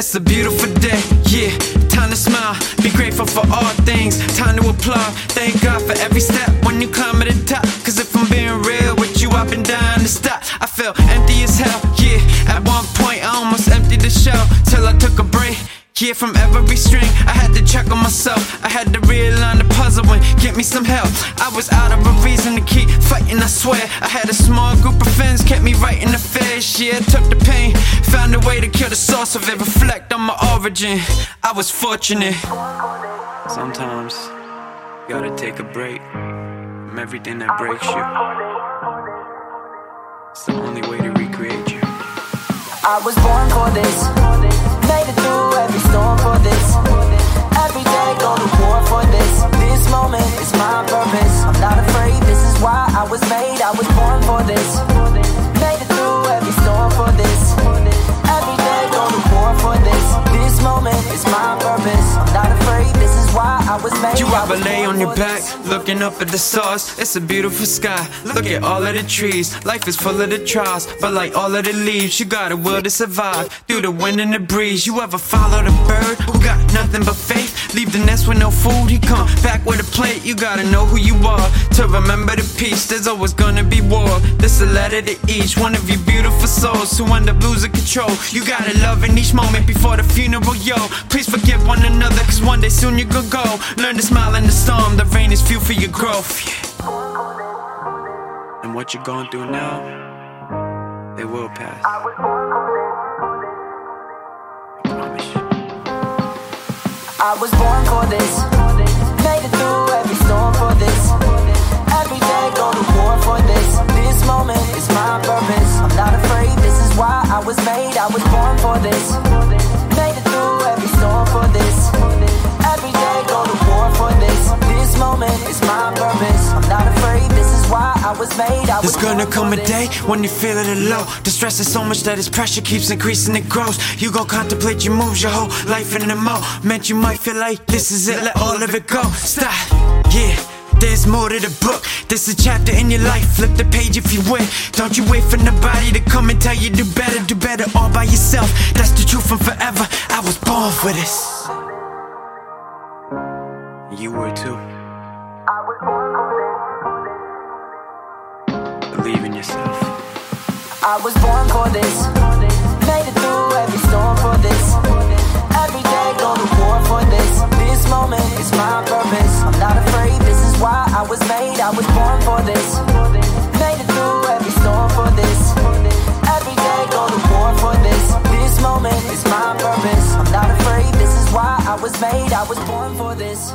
It's a beautiful day, yeah. Time to smile, be grateful for all things. Time to applaud, thank God for every step when you climb to the top. Cause if I'm being real with you, I've been dying to stop. I felt empty as hell, yeah. At one point, I almost emptied the shell till I took a break. Yeah, from every string, I had to check on myself. I had to realign the puzzle and get me some help. I was out of a reason to keep fighting, I swear. I had a small group of friends, kept me right in the face. Yeah, took the to kill the source of it, reflect on my origin. I was fortunate. Sometimes, you gotta take a break from everything that breaks you. It's the only way to recreate you. I was born for this. You ever lay on your back, looking up at the stars? It's a beautiful sky. Look at all of the trees. Life is full of the trials, but like all of the leaves, you got a will to survive through the wind and the breeze. You ever follow the bird who got nothing but faith? Leave the nest with no food, he come back with a plate. You gotta know who you are to remember the peace. There's always gonna be war. This a letter to each one of you beautiful souls who end up losing control. You gotta love in each moment before the funeral, yo. Please forgive one another, cause one day soon you gonna go. Learn to smile in the storm, the rain is fuel for your growth. Yeah. And what you're going through now, it will pass. I promise you. I was born for this. Made it through every storm for this. Every day go to war for this. This moment is my purpose. I'm not afraid, this is why I was made. I was born for this. Made it through every storm for this. Was made. I was There's gonna come a day when you're feeling it low. The stress is so much that its pressure keeps increasing, it grows. You gon' contemplate your moves, your whole life in the moment. You might feel like this is it, let all of it go. Stop, yeah. There's more to the book. This is a chapter in your life. Flip the page if you win. Don't you wait for nobody to come and tell you do better, do better all by yourself. That's the truth from forever. I was born for this. You were too. Believe in yourself. I was born for this. Made it through every storm for this. Every day go to war for this. This moment is my purpose. I'm not afraid, this is why I was made. I was born for this. Made it through every storm for this. Every day go to war for this. This moment is my purpose. I'm not afraid, this is why I was made. I was born for this.